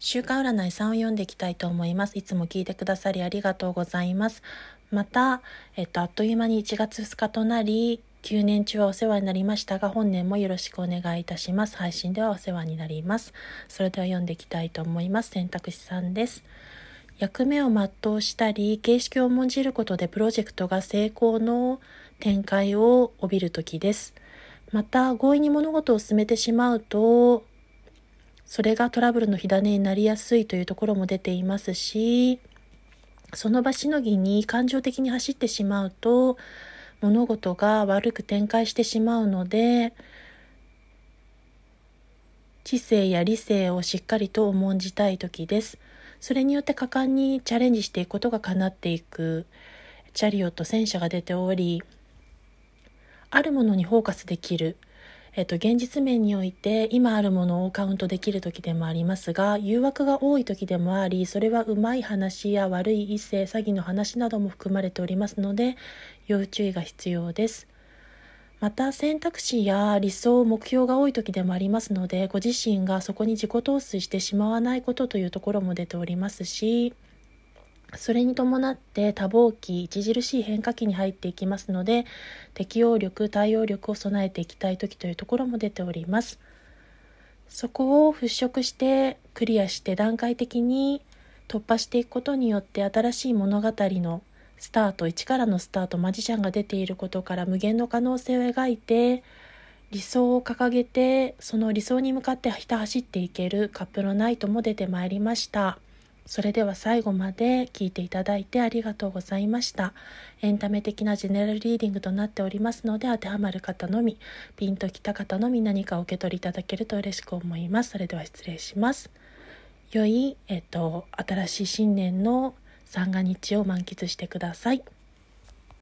週刊占い3を読んでいきたいと思います。いつも聞いてくださりありがとうございます。また、えっと、あっという間に1月2日となり、9年中はお世話になりましたが、本年もよろしくお願いいたします。配信ではお世話になります。それでは読んでいきたいと思います。選択肢3です。役目を全うしたり、形式を重んじることでプロジェクトが成功の展開を帯びる時です。また、強引に物事を進めてしまうと、それがトラブルの火種になりやすいというところも出ていますし、その場しのぎに感情的に走ってしまうと、物事が悪く展開してしまうので、知性や理性をしっかりと重んじたい時です。それによって果敢にチャレンジしていくことが叶っていくチャリオット戦車が出ており、あるものにフォーカスできる。えっと、現実面において今あるものをカウントできる時でもありますが誘惑が多い時でもありそれはうまい話や悪い異性詐欺の話なども含まれておりますので要注意が必要です。また選択肢や理想目標が多い時でもありますのでご自身がそこに自己陶酔してしまわないことというところも出ておりますしそれに伴って多忙期、著しい変化期に入っていきますので、適応力、対応力を備えていきたい時というところも出ております。そこを払拭してクリアして段階的に突破していくことによって新しい物語のスタート、1からのスタート、マジシャンが出ていることから無限の可能性を描いて、理想を掲げて、その理想に向かってひた走っていけるカップのナイトも出てまいりました。それでは最後まで聞いていただいてありがとうございました。エンタメ的なジェネラルリーディングとなっておりますので、当てはまる方のみ、ピンときた方のみ何かお受け取りいただけると嬉しく思います。それでは失礼します。良い、えっと、新しい新年の三が日を満喫してください。